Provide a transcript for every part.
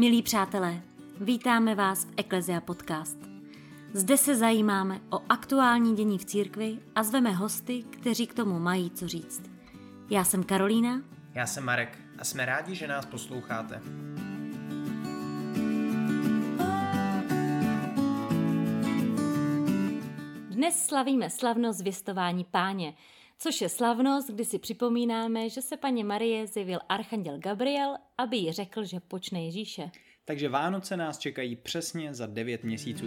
Milí přátelé, vítáme vás v Eklezia Podcast. Zde se zajímáme o aktuální dění v církvi a zveme hosty, kteří k tomu mají co říct. Já jsem Karolína. Já jsem Marek a jsme rádi, že nás posloucháte. Dnes slavíme slavnost zvěstování páně, což je slavnost, kdy si připomínáme, že se paně Marie zjevil archanděl Gabriel, aby jí řekl, že počne Ježíše. Takže Vánoce nás čekají přesně za 9 měsíců.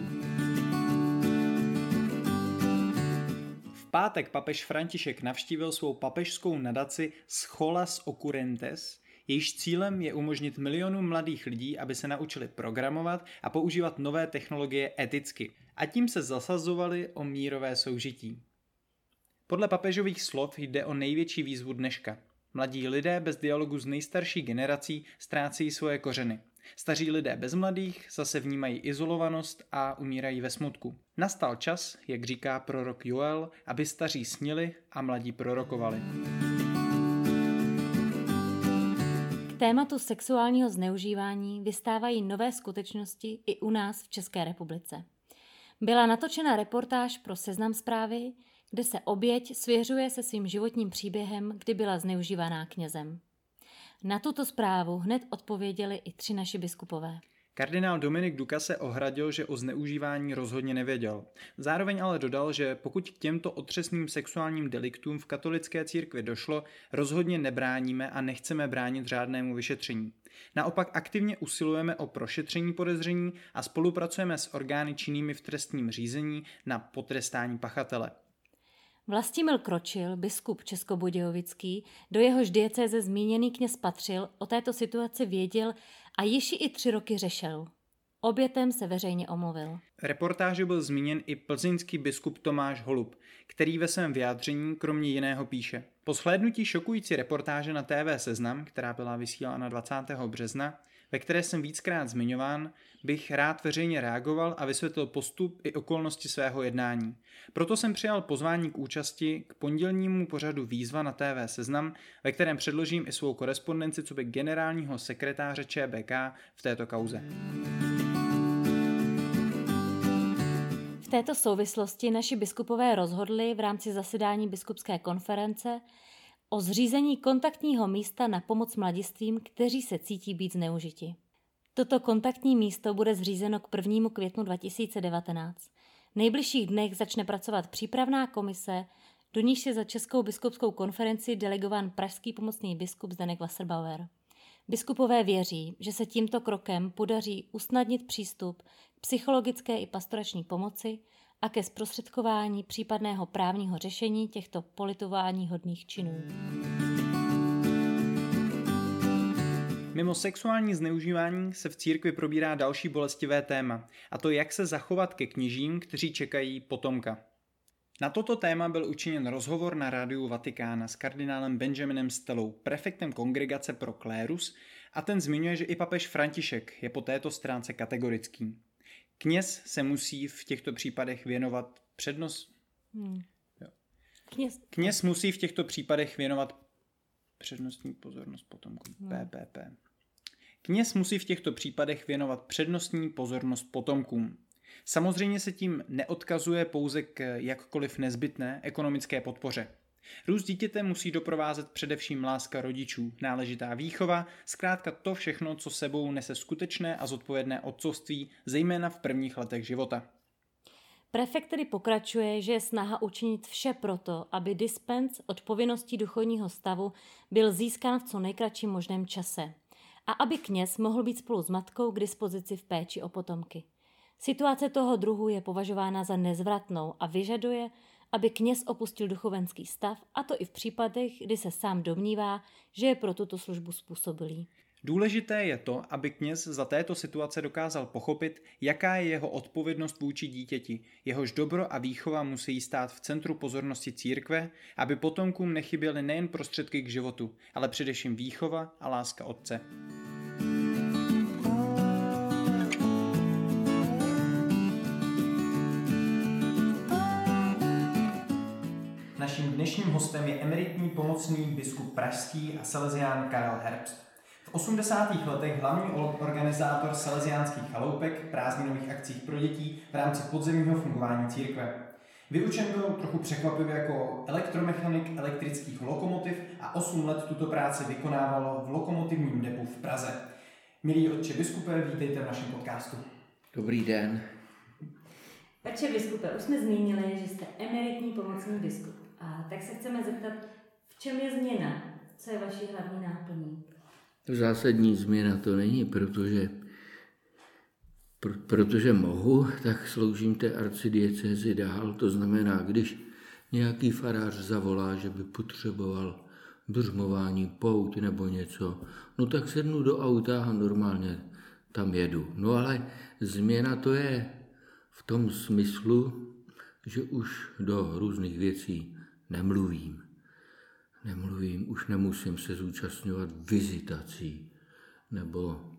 V pátek papež František navštívil svou papežskou nadaci Scholas Occurrentes, jejíž cílem je umožnit milionům mladých lidí, aby se naučili programovat a používat nové technologie eticky. A tím se zasazovali o mírové soužití. Podle papežových slov jde o největší výzvu dneška. Mladí lidé bez dialogu s nejstarší generací ztrácejí svoje kořeny. Staří lidé bez mladých zase vnímají izolovanost a umírají ve smutku. Nastal čas, jak říká prorok Joel, aby staří snili a mladí prorokovali. K tématu sexuálního zneužívání vystávají nové skutečnosti i u nás v České republice. Byla natočena reportáž pro seznam zprávy, kde se oběť svěřuje se svým životním příběhem, kdy byla zneužívaná knězem. Na tuto zprávu hned odpověděli i tři naši biskupové. Kardinál Dominik Duka se ohradil, že o zneužívání rozhodně nevěděl. Zároveň ale dodal, že pokud k těmto otřesným sexuálním deliktům v katolické církvi došlo, rozhodně nebráníme a nechceme bránit řádnému vyšetření. Naopak aktivně usilujeme o prošetření podezření a spolupracujeme s orgány činnými v trestním řízení na potrestání pachatele. Vlastimil Kročil, biskup Českobudějovický, do jehož diecéze zmíněný kněz patřil, o této situaci věděl a již ji i tři roky řešil. Obětem se veřejně omluvil. V reportáži byl zmíněn i plzeňský biskup Tomáš Holub, který ve svém vyjádření kromě jiného píše. Po shlédnutí šokující reportáže na TV Seznam, která byla vysílána 20. března, ve které jsem víckrát zmiňován, bych rád veřejně reagoval a vysvětlil postup i okolnosti svého jednání. Proto jsem přijal pozvání k účasti k pondělnímu pořadu výzva na TV Seznam, ve kterém předložím i svou korespondenci co by generálního sekretáře ČBK v této kauze. V této souvislosti naši biskupové rozhodli v rámci zasedání biskupské konference o zřízení kontaktního místa na pomoc mladistvím, kteří se cítí být zneužiti. Toto kontaktní místo bude zřízeno k 1. květnu 2019. V nejbližších dnech začne pracovat přípravná komise, do níž je za Českou biskupskou konferenci delegován pražský pomocný biskup Zdenek Wasserbauer. Biskupové věří, že se tímto krokem podaří usnadnit přístup k psychologické i pastorační pomoci a ke zprostředkování případného právního řešení těchto politování hodných činů. Mimo sexuální zneužívání se v církvi probírá další bolestivé téma, a to jak se zachovat ke kněžím, kteří čekají potomka. Na toto téma byl učiněn rozhovor na rádiu Vatikána s kardinálem Benjaminem Stelou, prefektem kongregace pro klérus, a ten zmiňuje, že i papež František je po této stránce kategorický. Kněz se musí v těchto případech věnovat přednost... Hmm. Kněz... Kněz musí v těchto případech věnovat přednostní pozornost potomkům. Hmm. PPP. Kněz musí v těchto případech věnovat přednostní pozornost potomkům. Samozřejmě se tím neodkazuje pouze k jakkoliv nezbytné ekonomické podpoře. Růst dítěte musí doprovázet především láska rodičů, náležitá výchova, zkrátka to všechno, co sebou nese skutečné a zodpovědné otcovství, zejména v prvních letech života. Prefekt tedy pokračuje, že je snaha učinit vše proto, aby dispens od povinností duchovního stavu byl získán v co nejkratším možném čase a aby kněz mohl být spolu s matkou k dispozici v péči o potomky. Situace toho druhu je považována za nezvratnou a vyžaduje, aby kněz opustil duchovenský stav, a to i v případech, kdy se sám domnívá, že je pro tuto službu způsobilý. Důležité je to, aby kněz za této situace dokázal pochopit, jaká je jeho odpovědnost vůči dítěti. Jehož dobro a výchova musí stát v centru pozornosti církve, aby potomkům nechyběly nejen prostředky k životu, ale především výchova a láska otce. Naším dnešním hostem je emeritní pomocný biskup pražský a salesián Karel Herbst. V V 80. letech hlavní organizátor salesiánských chaloupek, prázdninových akcích pro dětí v rámci podzemního fungování církve. Vyučen byl trochu překvapivě jako elektromechanik elektrických lokomotiv a 8 let tuto práci vykonávalo v lokomotivním depu v Praze. Milí otče biskupe, vítejte v našem podcastu. Dobrý den. Otče biskupe, už jsme zmínili, že jste emeritní pomocný biskup. A tak se chceme zeptat, v čem je změna? Co je vaší hlavní náplní? Zásadní změna to není, protože pr- protože mohu, tak sloužím té arcidiecezi dál. To znamená, když nějaký farář zavolá, že by potřeboval břmování, pouť nebo něco, no tak sednu do auta a normálně tam jedu. No ale změna to je v tom smyslu, že už do různých věcí nemluvím. Nemluvím, už nemusím se zúčastňovat vizitací nebo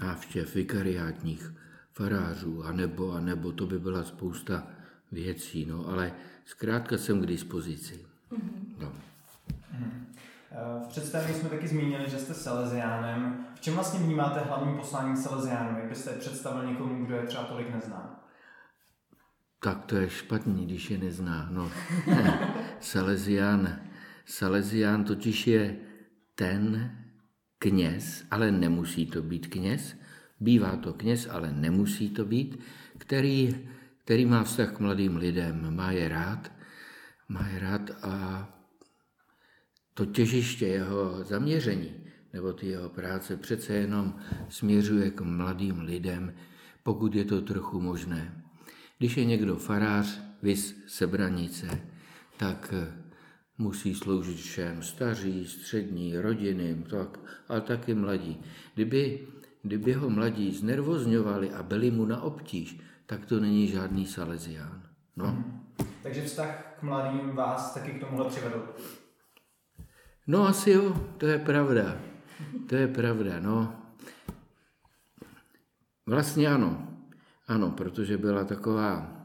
návštěv vikariátních farářů, anebo, anebo to by byla spousta věcí, no, ale zkrátka jsem k dispozici. Mm-hmm. No. Mm-hmm. V představení jsme taky zmínili, že jste Salesiánem. V čem vlastně vnímáte hlavní poslání Salesiánů? Jak byste představil někomu, kdo je třeba tolik nezná? Tak to je špatný, když je nezná. No, Salesián, Salesián totiž je ten, kněz, ale nemusí to být kněz, bývá to kněz, ale nemusí to být, který, který má vztah k mladým lidem, má je rád, má je rád a to těžiště jeho zaměření nebo ty jeho práce přece jenom směřuje k mladým lidem, pokud je to trochu možné. Když je někdo farář, vys sebranice, tak musí sloužit všem, staří, střední, rodiny, tak, ale taky mladí. Kdyby, kdyby ho mladí znervozňovali a byli mu na obtíž, tak to není žádný salezián. No. Hmm. Takže vztah k mladým vás taky k tomuhle přivedl? No asi jo, to je pravda. To je pravda, no. Vlastně ano. Ano, protože byla taková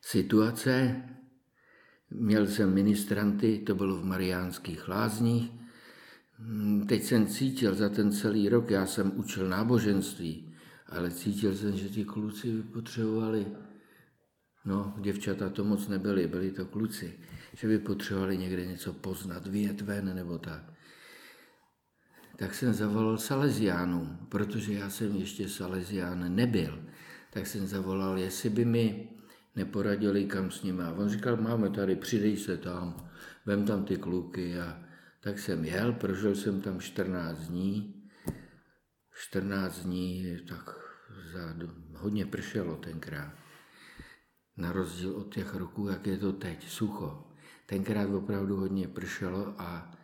situace, Měl jsem ministranty, to bylo v Mariánských lázních. Hmm, teď jsem cítil za ten celý rok, já jsem učil náboženství, ale cítil jsem, že ti kluci potřebovali, no, děvčata to moc nebyly, byli to kluci, že by potřebovali někde něco poznat, vyjet ven nebo tak. Tak jsem zavolal Salesiánům, protože já jsem ještě Salesián nebyl. Tak jsem zavolal, jestli by mi neporadili, kam s nimi. A on říkal, máme tady, přidej se tam, vem tam ty kluky. A tak jsem jel, prožil jsem tam 14 dní. 14 dní, tak za, hodně pršelo tenkrát. Na rozdíl od těch roků, jak je to teď, sucho. Tenkrát opravdu hodně pršelo a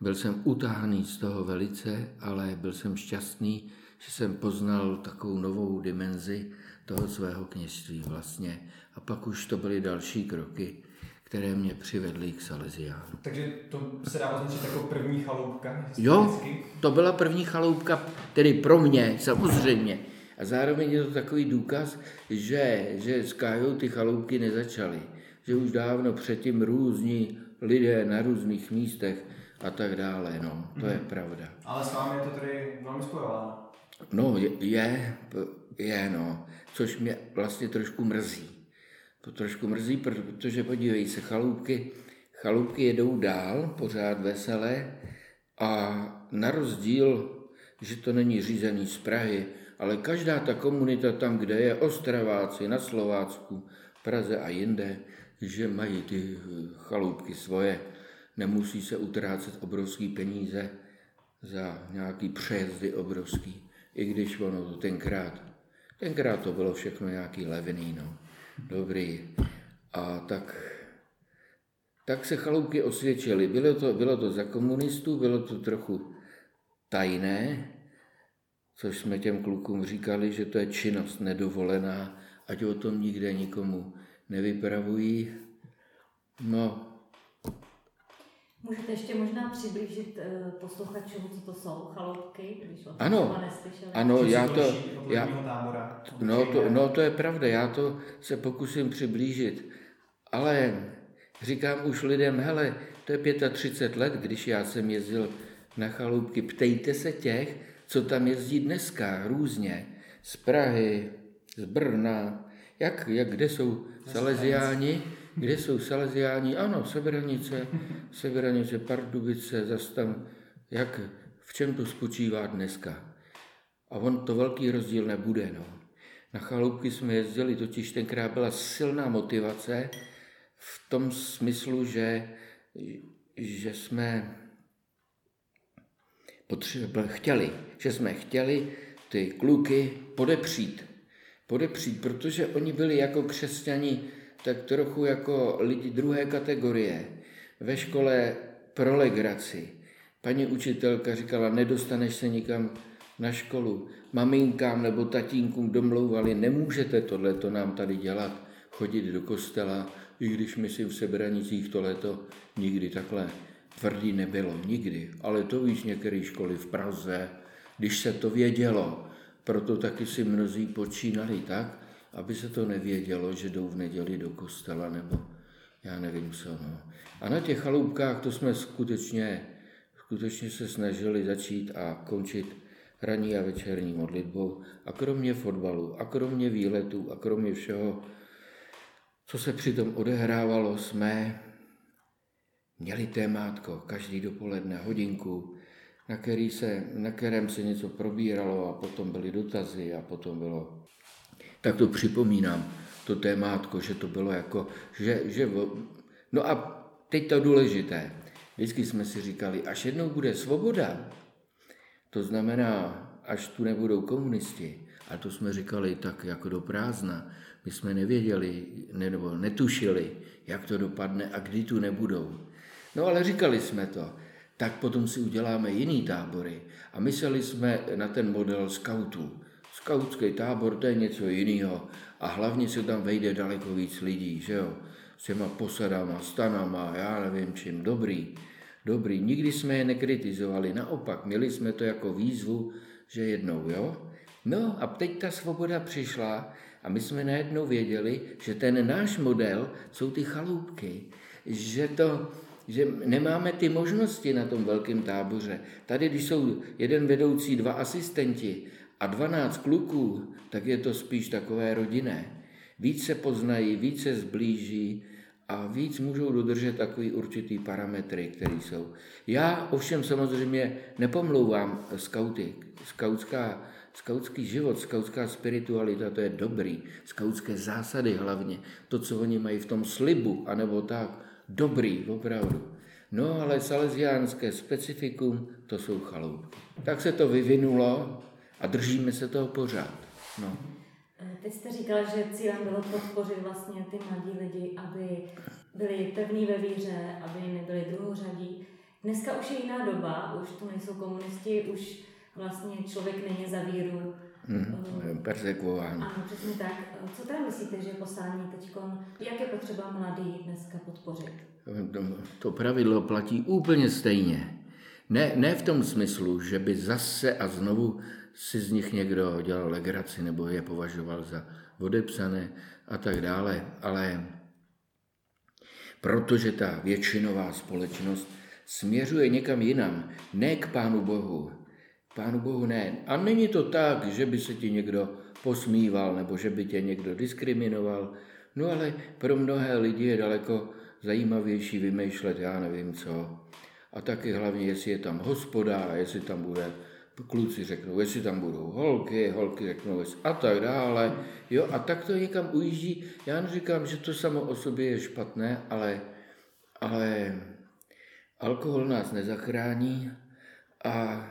byl jsem utáhaný z toho velice, ale byl jsem šťastný, že jsem poznal takovou novou dimenzi toho svého kněžství vlastně. A pak už to byly další kroky, které mě přivedly k Salesiánu. Takže to se dá označit jako první chaloupka? Jo, to byla první chaloupka, tedy pro mě samozřejmě. A zároveň je to takový důkaz, že, že s Kájou ty chaloupky nezačaly. Že už dávno předtím různí lidé na různých místech a tak dále, no, to mm. je mhm. pravda. Ale s vámi je to tedy velmi spojováno. No, je, je, je, no, což mě vlastně trošku mrzí. To trošku mrzí, protože podívej se, chaloupky, chaloupky jedou dál, pořád veselé a na rozdíl, že to není řízený z Prahy, ale každá ta komunita tam, kde je Ostraváci, na Slovácku, Praze a jinde, že mají ty chaloupky svoje, nemusí se utrácet obrovský peníze za nějaký přejezdy obrovský i když ono to tenkrát, tenkrát to bylo všechno nějaký levný, no, dobrý. A tak, tak se chaloupky osvědčily. Bylo to, bylo to za komunistů, bylo to trochu tajné, což jsme těm klukům říkali, že to je činnost nedovolená, ať o tom nikde nikomu nevypravují. No, Můžete ještě možná přiblížit uh, posluchačům, co to jsou chaloupky, když o tom ano, ano, já to, já, no, to, no to je pravda, já to se pokusím přiblížit, ale Říkám už lidem, hele, to je 35 let, když já jsem jezdil na chaloupky, ptejte se těch, co tam jezdí dneska, různě, z Prahy, z Brna, jak, jak kde jsou Salesiáni, kde jsou Salesiáni, ano, Severanice, Severanice, Pardubice, zase tam, jak, v čem to spočívá dneska. A on to velký rozdíl nebude, no. Na chaloupky jsme jezdili, totiž tenkrát byla silná motivace v tom smyslu, že, že jsme potřeba, chtěli, že jsme chtěli ty kluky podepřít. Podepřít, protože oni byli jako křesťani tak trochu jako lidi druhé kategorie. Ve škole pro legraci. Paní učitelka říkala, nedostaneš se nikam na školu. Maminkám nebo tatínkům domlouvali, nemůžete tohleto nám tady dělat, chodit do kostela, i když my si v Sebranicích tohleto nikdy takhle tvrdý nebylo, nikdy. Ale to víš některé školy v Praze, když se to vědělo, proto taky si mnozí počínali tak, aby se to nevědělo, že jdou v neděli do kostela nebo já nevím co. No. A na těch chaloupkách to jsme skutečně, skutečně se snažili začít a končit ranní a večerní modlitbou. A kromě fotbalu, a kromě výletů, a kromě všeho, co se přitom odehrávalo, jsme měli témátko každý dopoledne hodinku, na, který se, na kterém se něco probíralo a potom byly dotazy a potom bylo... Tak to připomínám, to témátko, že to bylo jako, že, že no a teď to důležité. Vždycky jsme si říkali, až jednou bude svoboda, to znamená, až tu nebudou komunisti, a to jsme říkali tak jako do prázdna, my jsme nevěděli nebo netušili, jak to dopadne a kdy tu nebudou. No ale říkali jsme to, tak potom si uděláme jiný tábory. A mysleli jsme na ten model skautů. Skautský tábor to je něco jiného a hlavně se tam vejde daleko víc lidí, že jo? S těma posadama, stanama, já nevím čím, dobrý dobrý. Nikdy jsme je nekritizovali, naopak, měli jsme to jako výzvu, že jednou, jo. No a teď ta svoboda přišla a my jsme najednou věděli, že ten náš model jsou ty chaloupky, že to, že nemáme ty možnosti na tom velkém táboře. Tady, když jsou jeden vedoucí, dva asistenti a dvanáct kluků, tak je to spíš takové rodinné. Víc se poznají, víc se zblíží, a víc můžou dodržet takový určitý parametry, které jsou. Já ovšem samozřejmě nepomlouvám skauty. Skautská, skautský život, skautská spiritualita, to je dobrý. Skautské zásady hlavně, to, co oni mají v tom slibu, anebo tak, dobrý, opravdu. No ale salesiánské specifikum, to jsou chaloupky. Tak se to vyvinulo a držíme se toho pořád. No. Eh, teď jste říkal, že cílem bylo podpořit vlastně ty mladí lidi, aby byli pevní ve víře, aby nebyli druhořadí. Dneska už je jiná doba, už tu nejsou komunisti, už vlastně člověk není za víru. Hmm, persekuování. Ano, přesně tak. Co teda myslíte, že je poslání teď, jak je potřeba mladý dneska podpořit? To, to pravidlo platí úplně stejně. Ne, ne v tom smyslu, že by zase a znovu si z nich někdo dělal legraci nebo je považoval za odepsané a tak dále, ale protože ta většinová společnost směřuje někam jinam, ne k Pánu Bohu. Pánu Bohu ne. A není to tak, že by se ti někdo posmíval nebo že by tě někdo diskriminoval, no ale pro mnohé lidi je daleko zajímavější vymýšlet, já nevím co. A taky hlavně, jestli je tam hospoda, jestli tam bude kluci řeknou, jestli tam budou holky, holky řeknou a tak dále. Jo, a tak to někam ujíždí. Já neříkám, že to samo o sobě je špatné, ale, ale alkohol nás nezachrání a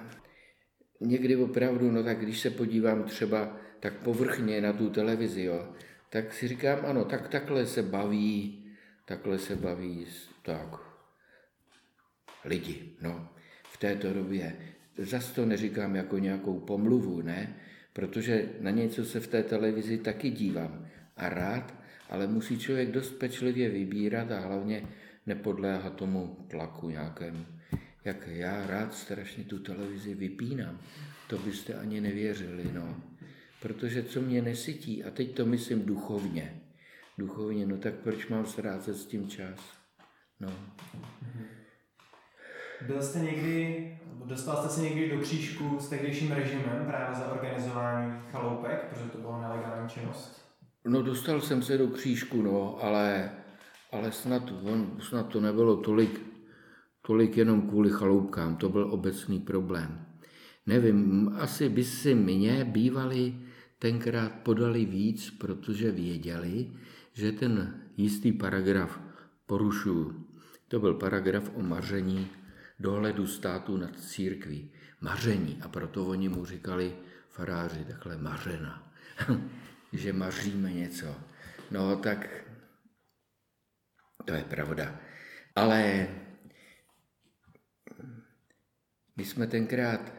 někdy opravdu, no tak když se podívám třeba tak povrchně na tu televizi, jo, tak si říkám, ano, tak takhle se baví, takhle se baví tak lidi, no, v této době. Zas to neříkám jako nějakou pomluvu, ne? Protože na něco se v té televizi taky dívám a rád, ale musí člověk dost pečlivě vybírat a hlavně nepodléhat tomu tlaku nějakému. Jak já rád strašně tu televizi vypínám, to byste ani nevěřili, no. Protože co mě nesytí, a teď to myslím duchovně, duchovně, no tak proč mám ztrácet s tím čas? No. Byl jste někdy, dostal jste se někdy do křížku s tehdejším režimem právě za organizování chaloupek, protože to byla nelegální činnost? No dostal jsem se do křížku, no, ale, ale snad, on, snad to nebylo tolik, tolik jenom kvůli chaloupkám, to byl obecný problém. Nevím, asi by si mě bývali tenkrát podali víc, protože věděli, že ten jistý paragraf porušuju. To byl paragraf o maření dohledu státu nad církví. Maření. A proto oni mu říkali faráři takhle mařena. že maříme něco. No tak to je pravda. Ale my jsme tenkrát,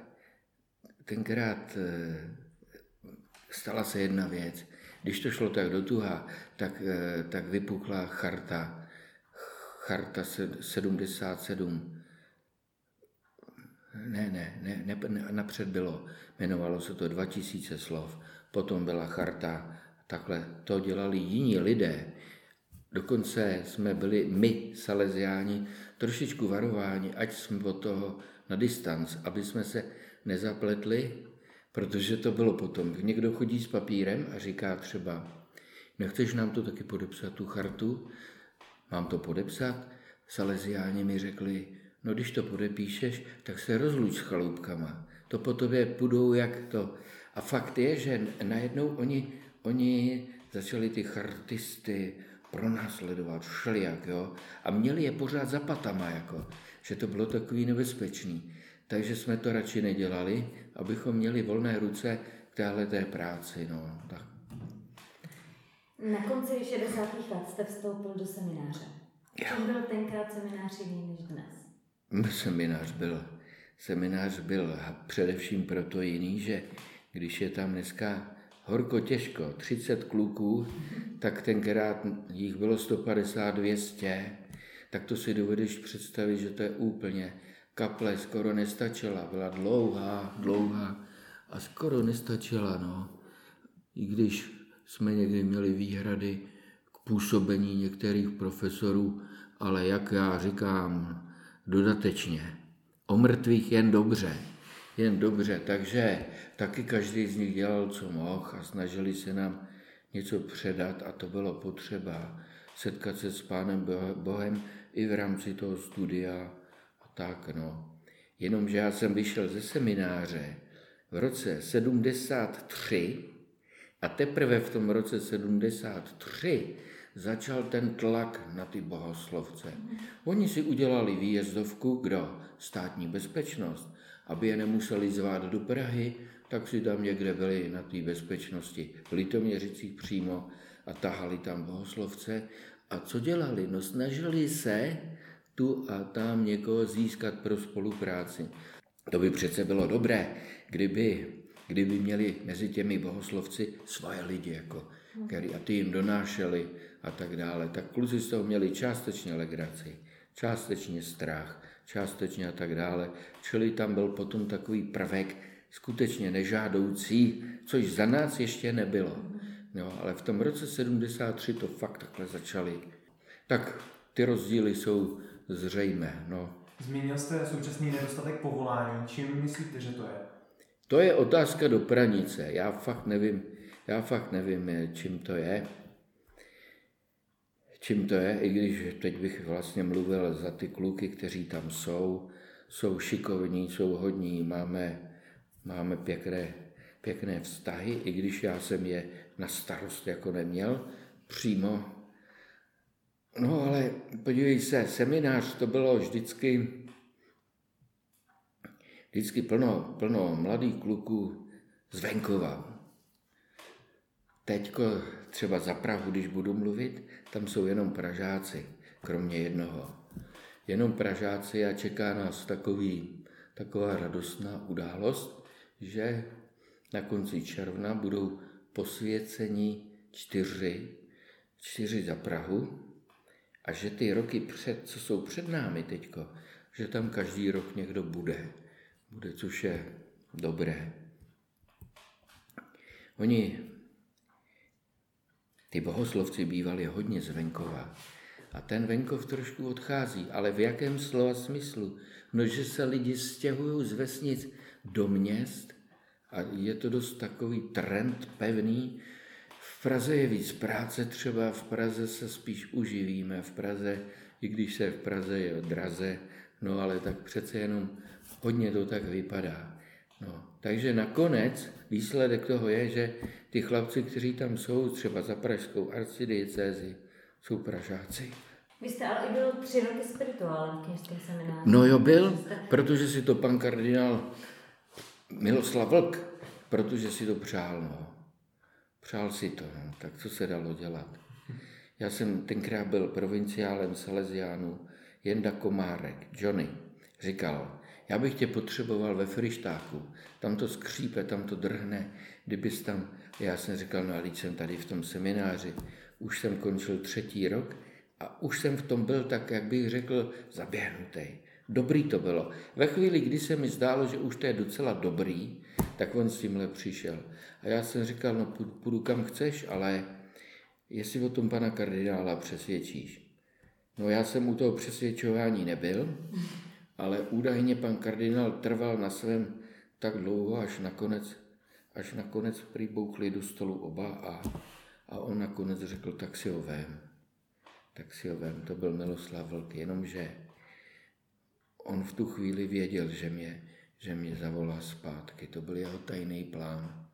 tenkrát eh, stala se jedna věc. Když to šlo tak do tuha, tak, eh, tak vypukla charta, charta 77. Ne, ne, ne, ne, napřed bylo, jmenovalo se to 2000 slov, potom byla charta, takhle to dělali jiní lidé. Dokonce jsme byli my, Salesiáni, trošičku varováni, ať jsme od toho na distanc, aby jsme se nezapletli Protože to bylo potom. Někdo chodí s papírem a říká třeba, nechceš nám to taky podepsat, tu chartu? Mám to podepsat? Salesiáni mi řekli, no když to podepíšeš, tak se rozluč s chaloupkama. To po tobě půjdou jak to. A fakt je, že najednou oni, oni začali ty chartisty pronásledovat všelijak, jo? A měli je pořád za patama, jako, že to bylo takový nebezpečný. Takže jsme to radši nedělali, abychom měli volné ruce k téhle té práci. No, tak. Na konci 60. let jste vstoupil do semináře. Čím byl tenkrát seminář jiný než dnes? Seminář byl, seminář byl především proto jiný, že když je tam dneska horko těžko, 30 kluků, tak tenkrát jich bylo 150, 200, tak to si dovedeš představit, že to je úplně kaple skoro nestačila, byla dlouhá, dlouhá a skoro nestačila, no. I když jsme někdy měli výhrady k působení některých profesorů, ale jak já říkám, dodatečně. O mrtvých jen dobře, jen dobře, takže taky každý z nich dělal, co mohl a snažili se nám něco předat a to bylo potřeba setkat se s Pánem Bohem i v rámci toho studia tak no. Jenomže já jsem vyšel ze semináře v roce 73 a teprve v tom roce 73 začal ten tlak na ty bohoslovce. Oni si udělali výjezdovku, kdo? Státní bezpečnost. Aby je nemuseli zvát do Prahy, tak si tam někde byli na té bezpečnosti v Litoměřicích přímo a tahali tam bohoslovce. A co dělali? No snažili se tu a tam někoho získat pro spolupráci. To by přece bylo dobré, kdyby, kdyby měli mezi těmi bohoslovci svoje lidi, jako, který, a ty jim donášeli a tak dále. Tak kluci z toho měli částečně legraci, částečně strach, částečně a tak dále. Čili tam byl potom takový prvek skutečně nežádoucí, což za nás ještě nebylo. No, ale v tom roce 73 to fakt takhle začali. Tak ty rozdíly jsou zřejmé. No. Zmínil jste současný nedostatek povolání. Čím myslíte, že to je? To je otázka do pranice. Já fakt nevím, já fakt nevím, čím to je. Čím to je, i když teď bych vlastně mluvil za ty kluky, kteří tam jsou, jsou šikovní, jsou hodní, máme, máme pěkné, pěkné vztahy, i když já jsem je na starost jako neměl přímo, No ale podívej se, seminář to bylo vždycky, vždycky plno, plno mladých kluků z venkova. Teďko třeba za Prahu, když budu mluvit, tam jsou jenom Pražáci, kromě jednoho. Jenom Pražáci a čeká nás takový, taková radostná událost, že na konci června budou posvěcení čtyři, čtyři za Prahu, a že ty roky před, co jsou před námi teďko, že tam každý rok někdo bude. Bude, což je dobré. Oni, ty bohoslovci bývali hodně zvenkova A ten venkov trošku odchází, ale v jakém slova smyslu? No, že se lidi stěhují z vesnic do měst a je to dost takový trend pevný. V Praze je víc práce, třeba v Praze se spíš uživíme, v Praze, i když se v Praze je draze, no ale tak přece jenom hodně to tak vypadá. No, takže nakonec výsledek toho je, že ty chlapci, kteří tam jsou, třeba za pražskou arcidiecézi, jsou pražáci. Vy jste ale i byl tři roky spirituálem v kněžském semináři. No jo, byl, protože si to pan kardinál Miloslav Vlk, protože si to přál, no. Přál si to, no. tak co se dalo dělat. Já jsem tenkrát byl provinciálem Salesiánů, Jenda Komárek, Johnny, říkal, já bych tě potřeboval ve Frištáku, tam to skřípe, tam to drhne, kdybys tam, já jsem říkal, no a jsem tady v tom semináři, už jsem končil třetí rok a už jsem v tom byl tak, jak bych řekl, zaběhnutý. Dobrý to bylo. Ve chvíli, kdy se mi zdálo, že už to je docela dobrý, tak on s tímhle přišel. A já jsem říkal, no půjdu kam chceš, ale jestli o tom pana kardinála přesvědčíš. No já jsem u toho přesvědčování nebyl, ale údajně pan kardinál trval na svém tak dlouho, až nakonec, až nakonec přibouchli do stolu oba a, a on nakonec řekl, tak si ho vem. Tak si ho vem. To byl Miloslav Vlk, jenomže on v tu chvíli věděl, že mě, že mě zavolá zpátky. To byl jeho tajný plán.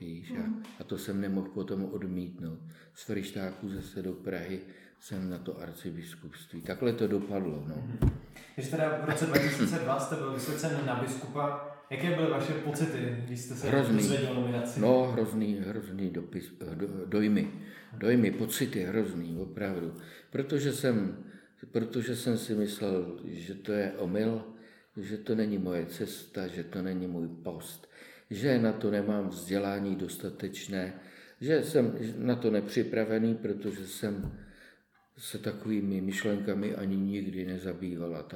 Víš, a, mhm. a to jsem nemohl potom odmítnout. Z Frištáku zase do Prahy jsem na to arcibiskupství. Takhle to dopadlo. No. Mhm. Když teda v roce 2002 jste byl vysvěcen na biskupa, jaké byly vaše pocity, když jste se hrozný, nominaci? No, hrozný, hrozný dopis, do, dojmy. Dojmy, pocity hrozný, opravdu. Protože jsem, protože jsem si myslel, že to je omyl, že to není moje cesta, že to není můj post, že na to nemám vzdělání dostatečné, že jsem na to nepřipravený, protože jsem se takovými myšlenkami ani nikdy nezabývala.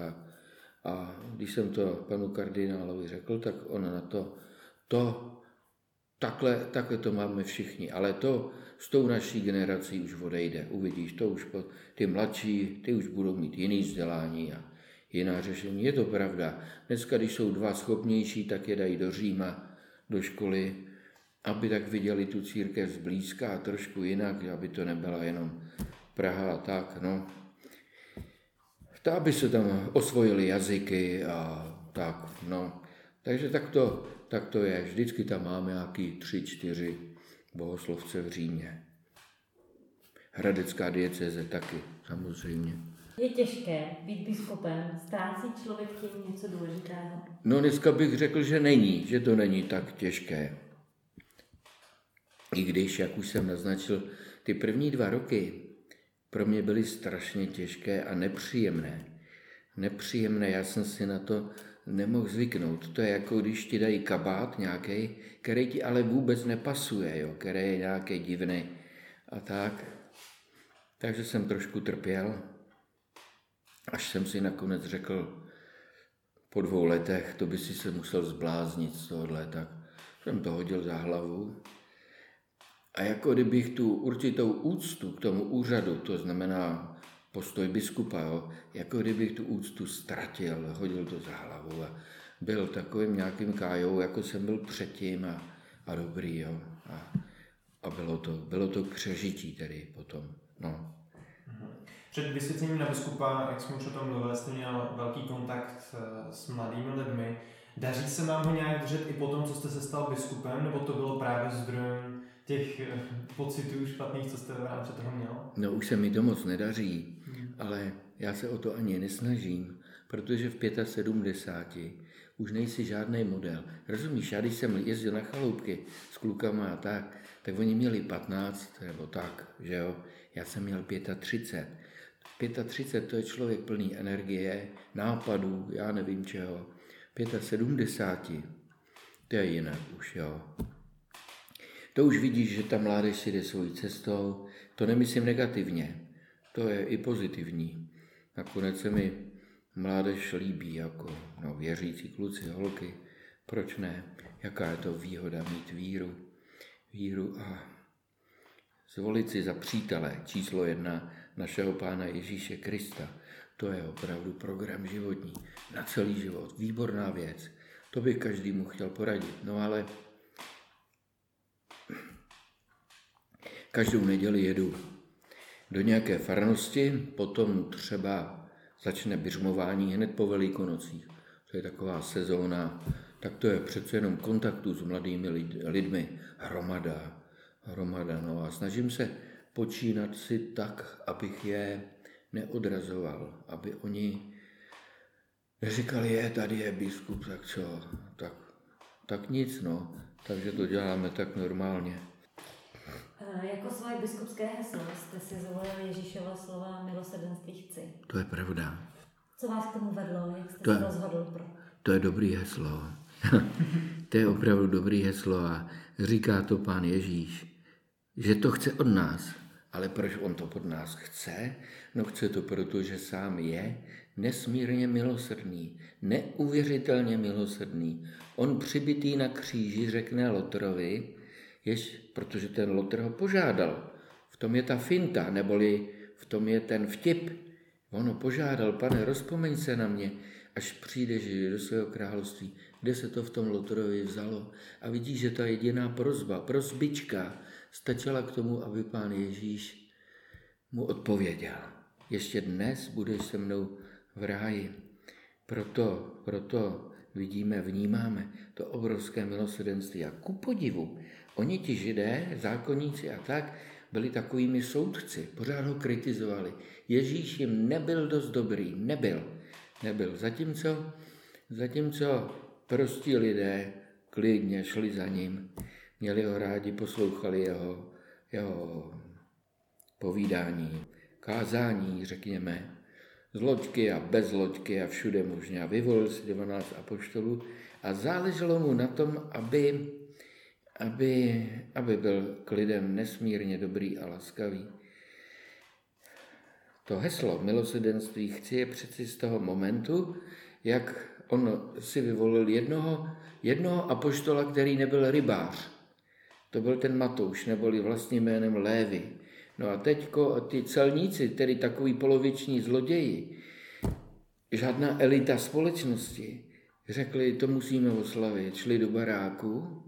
A když jsem to panu kardinálovi řekl, tak on na to, to takhle, takhle to máme všichni, ale to s tou naší generací už odejde. Uvidíš, to už po, ty mladší, ty už budou mít jiný vzdělání a jiná řešení. Je to pravda. Dneska, když jsou dva schopnější, tak je dají do Říma, do školy, aby tak viděli tu církev zblízka a trošku jinak, aby to nebyla jenom Praha a tak, no. To, aby se tam osvojili jazyky a tak, no. Takže tak to, tak to je. Vždycky tam máme nějaký tři, čtyři bohoslovce v Římě. Hradecká dieceze taky, samozřejmě. Je těžké být biskupem? Ztrácí člověk tím něco důležitého? No dneska bych řekl, že není, že to není tak těžké. I když, jak už jsem naznačil, ty první dva roky pro mě byly strašně těžké a nepříjemné. Nepříjemné, já jsem si na to nemohl zvyknout. To je jako když ti dají kabát nějaký, který ti ale vůbec nepasuje, jo, který je nějaký divný a tak. Takže jsem trošku trpěl, až jsem si nakonec řekl, po dvou letech, to by si se musel zbláznit z tohohle, tak jsem to hodil za hlavu a jako kdybych tu určitou úctu k tomu úřadu, to znamená postoj biskupa, jo, jako kdybych tu úctu ztratil, hodil to za hlavu a byl takovým nějakým kájou, jako jsem byl předtím a, a dobrý. Jo, a, a bylo, to, bylo to k přežití tedy potom. No. Před vysvětlením na biskupa, jak jsme už o tom mluvili, jste měl velký kontakt eh, s mladými lidmi. Daří se vám ho nějak držet i po tom, co jste se stal biskupem, nebo to bylo právě zdrojem těch eh, pocitů špatných, co jste v rámci toho měl? No už se mi to moc nedaří, hmm. ale já se o to ani nesnažím, protože v 75 už nejsi žádný model. Rozumíš, já když jsem jezdil na chaloupky s klukama a tak, tak oni měli 15 nebo tak, že jo, já jsem měl 35. 35 to je člověk plný energie, nápadů, já nevím čeho. 75 to je jinak už, jo. To už vidíš, že ta mládež si jde svojí cestou. To nemyslím negativně, to je i pozitivní. Nakonec se mi mládež líbí jako no, věřící kluci, holky. Proč ne? Jaká je to výhoda mít víru? Víru a zvolit si za přítele číslo jedna našeho Pána Ježíše Krista. To je opravdu program životní, na celý život, výborná věc. To bych každému chtěl poradit. No ale každou neděli jedu do nějaké farnosti, potom třeba začne běžmování hned po velikonocích. To je taková sezóna, tak to je přece jenom kontaktu s mladými lidmi, hromada, hromada. No a snažím se počínat si tak, abych je neodrazoval, aby oni neříkali, je, tady je biskup, tak co, tak, tak nic, no. Takže to děláme tak normálně. Jako svoje biskupské heslo jste si zvolil Ježíšova slova milosrdenství chci. To je pravda. Co vás k tomu vedlo? Jak jste to se je, rozhodl pro? To je dobrý heslo. to je opravdu dobrý heslo a říká to pán Ježíš, že to chce od nás. Ale proč on to pod nás chce? No chce to proto, že sám je nesmírně milosrdný, neuvěřitelně milosrdný. On přibitý na kříži řekne Lotrovi, jež, protože ten Lotr ho požádal. V tom je ta finta, neboli v tom je ten vtip. On ho požádal, pane, rozpomeň se na mě, až přijdeš do svého království, kde se to v tom Lotrovi vzalo. A vidíš, že ta jediná prozba, prozbička, stačila k tomu, aby pán Ježíš mu odpověděl. Ještě dnes budeš se mnou v ráji. Proto, proto vidíme, vnímáme to obrovské milosrdenství. A ku podivu, oni ti židé, zákonníci a tak, byli takovými soudci, pořád ho kritizovali. Ježíš jim nebyl dost dobrý, nebyl, nebyl. Zatímco, zatímco prostí lidé klidně šli za ním, měli ho rádi, poslouchali jeho, jeho povídání, kázání, řekněme, z loďky a bez loďky a všude možně. A vyvolil si 12 apoštolů a záleželo mu na tom, aby, aby, aby byl k lidem nesmírně dobrý a laskavý. To heslo milosedenství chci je přeci z toho momentu, jak on si vyvolil jednoho, jednoho apoštola, který nebyl rybář. To byl ten Matouš, neboli vlastním jménem Lévy. No a teďko ty celníci, tedy takový poloviční zloději, žádná elita společnosti, řekli, to musíme oslavit. Šli do baráku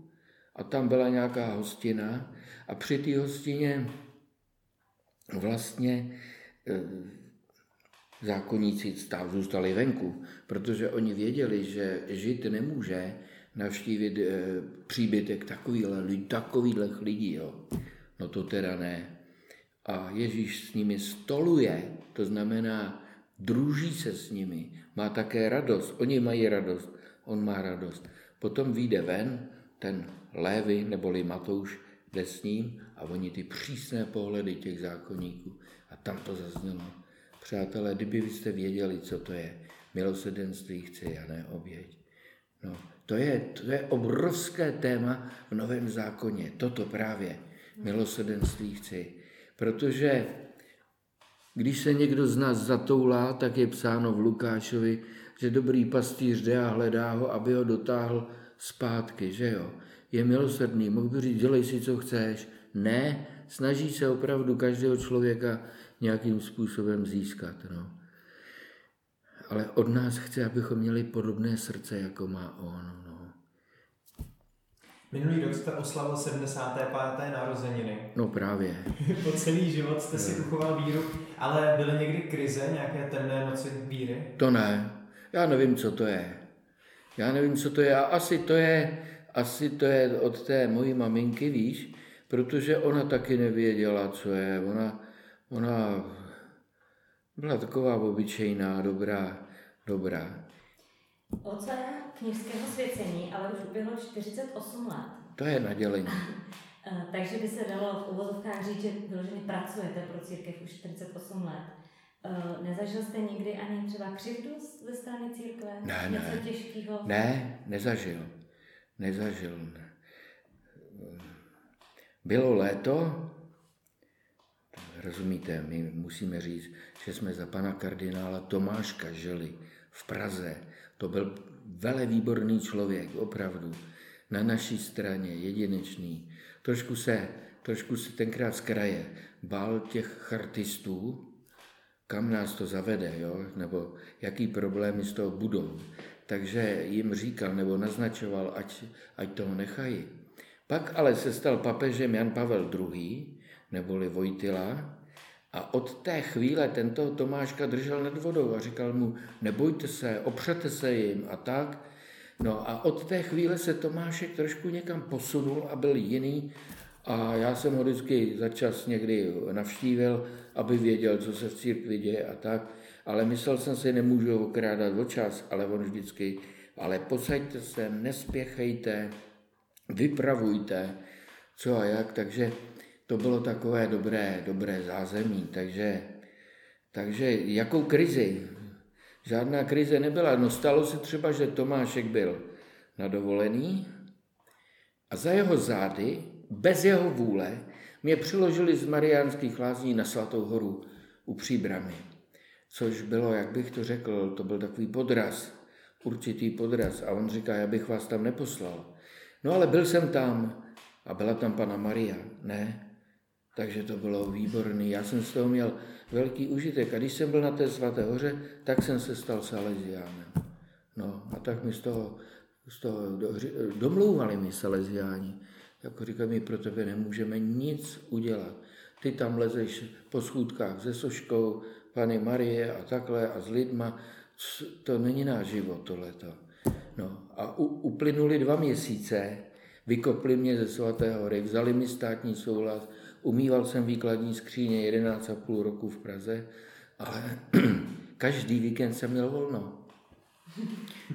a tam byla nějaká hostina a při té hostině vlastně e, zákonníci stáv zůstali venku, protože oni věděli, že žít nemůže navštívit e, příbytek takovýhle, takovýhle lidí. Jo. No to teda ne a Ježíš s nimi stoluje, to znamená, druží se s nimi, má také radost, oni mají radost, on má radost. Potom vyjde ven ten Lévy neboli Matouš jde s ním a oni ty přísné pohledy těch zákonníků. A tam to zaznělo. Přátelé, kdyby byste věděli, co to je, milosedenství chci a ne oběť. No, to je, to je obrovské téma v Novém zákoně. Toto právě. Milosedenství chci. Protože když se někdo z nás zatoulá, tak je psáno v Lukášovi, že dobrý pastýř jde a hledá ho, aby ho dotáhl zpátky, že jo. Je milosrdný, mohl by říct, dělej si, co chceš. Ne, snaží se opravdu každého člověka nějakým způsobem získat. No. Ale od nás chce, abychom měli podobné srdce, jako má on. Minulý rok jste oslavil 75. narozeniny. No právě. po celý život jste si uchoval víru, ale byly někdy krize, nějaké temné noci víry? To ne. Já nevím, co to je. Já nevím, co to je. A asi to je, asi to je od té mojí maminky, víš, protože ona taky nevěděla, co je. Ona, ona byla taková obyčejná, dobrá, dobrá. Oce kněžského svěcení, ale už uběhlo 48 let. To je nadělení. Eh, takže by se dalo v uvozovkách říct, že vyloženě pracujete pro církev už 48 let. Eh, nezažil jste nikdy ani třeba křivdu ze strany církve? Ne, Něco ne. těžkého? Ne, nezažil. Nezažil. Bylo léto, rozumíte, my musíme říct, že jsme za pana kardinála Tomáška žili v Praze. To byl vele výborný člověk, opravdu. Na naší straně, jedinečný. Trošku se, trošku se tenkrát z kraje bál těch chartistů, kam nás to zavede, jo? nebo jaký problémy z toho budou. Takže jim říkal nebo naznačoval, ať, ať toho nechají. Pak ale se stal papežem Jan Pavel II, neboli Vojtila, a od té chvíle tento Tomáška držel nad vodou a říkal mu, nebojte se, opřete se jim a tak. No a od té chvíle se Tomášek trošku někam posunul a byl jiný a já jsem ho vždycky za čas někdy navštívil, aby věděl, co se v církvi děje a tak. Ale myslel jsem si, nemůžu ho okrádat o čas, ale on vždycky, ale posaďte se, nespěchejte, vypravujte, co a jak. Takže to bylo takové dobré, dobré zázemí. Takže, takže jakou krizi? Žádná krize nebyla. No stalo se třeba, že Tomášek byl na dovolený a za jeho zády, bez jeho vůle, mě přiložili z Mariánských lázní na Svatou horu u Příbramy. Což bylo, jak bych to řekl, to byl takový podraz, určitý podraz. A on říká, já bych vás tam neposlal. No ale byl jsem tam a byla tam pana Maria, ne? Takže to bylo výborný. Já jsem z toho měl velký užitek. A když jsem byl na té svaté hoře, tak jsem se stal Salesiánem. No a tak mi z toho, z toho domlouvali mi Salesiáni. Jako říkají, my pro tebe nemůžeme nic udělat. Ty tam lezeš po schůdkách se Soškou, Pany Marie a takhle a s lidma. To není náš život tohleto. No a u, uplynuli dva měsíce, vykopli mě ze svaté hory, vzali mi státní souhlas, umýval jsem výkladní skříně 11,5 roku v Praze, ale každý víkend jsem měl volno.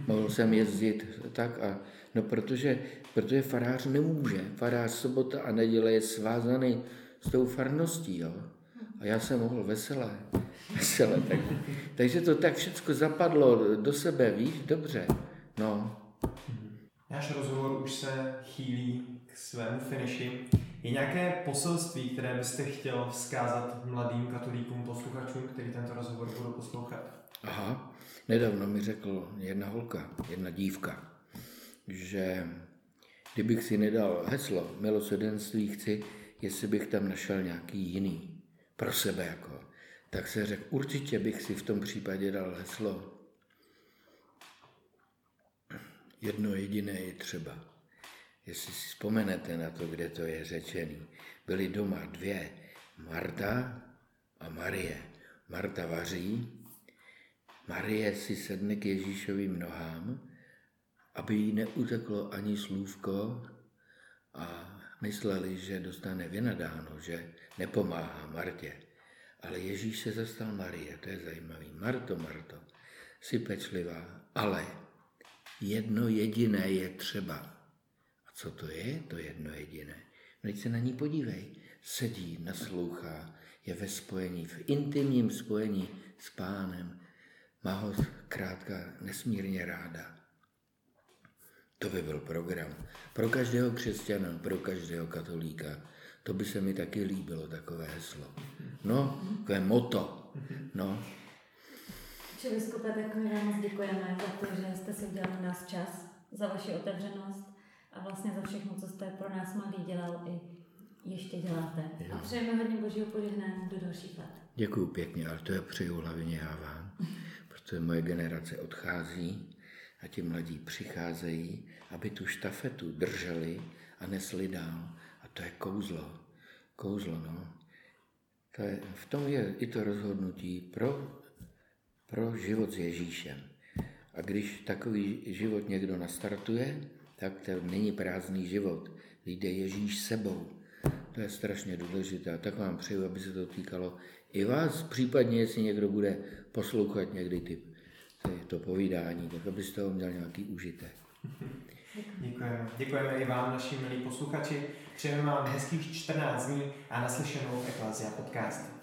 Mohl jsem jezdit tak a no protože, protože farář nemůže. Farář sobota a neděle je svázaný s tou farností, jo. A já jsem mohl veselé, veselé. Tak, takže to tak všechno zapadlo do sebe, víš, dobře. No. Náš rozhovor už se chýlí k svému finiši. Je nějaké poselství, které byste chtěl vzkázat mladým katolíkům, posluchačům, kteří tento rozhovor budou poslouchat? Aha, nedávno mi řekl jedna holka, jedna dívka, že kdybych si nedal heslo milosedenství chci, jestli bych tam našel nějaký jiný pro sebe jako, tak se řekl, určitě bych si v tom případě dal heslo jedno jediné je třeba. Jestli si vzpomenete na to, kde to je řečený, byly doma dvě, Marta a Marie. Marta vaří, Marie si sedne k Ježíšovým nohám, aby jí neuteklo ani slůvko a mysleli, že dostane vynadáno, že nepomáhá Martě. Ale Ježíš se zastal Marie, to je zajímavý. Marto, Marto, jsi pečlivá, ale jedno jediné je třeba. Co to je, to jedno jediné? Teď se na ní podívej. Sedí, naslouchá, je ve spojení, v intimním spojení s pánem. Má ho krátka nesmírně ráda. To by byl program. Pro každého křesťana, pro každého katolíka. To by se mi taky líbilo, takové heslo. No, takové moto. No, Či biskupe, tak my vám moc děkujeme za to, že jste si udělali nás čas, za vaši otevřenost a vlastně za všechno, co jste pro nás mladý dělal i ještě děláte. Jo. A přejeme hodně božího požehnání do dalších let. Děkuji pěkně, ale to je přeju hlavně já vám, protože moje generace odchází a ti mladí přicházejí, aby tu štafetu drželi a nesli dál. A to je kouzlo. Kouzlo, no. To je, v tom je i to rozhodnutí pro, pro život s Ježíšem. A když takový život někdo nastartuje, tak to není prázdný život. Jde Ježíš sebou. To je strašně důležité. Tak vám přeju, aby se to týkalo i vás, případně jestli někdo bude poslouchat někdy ty, to povídání, tak abyste toho měl nějaký užitek. Děkujeme. Děkujeme i vám, naši milí posluchači. Přejeme vám hezkých 14 dní a naslyšenou Eklazia podcast.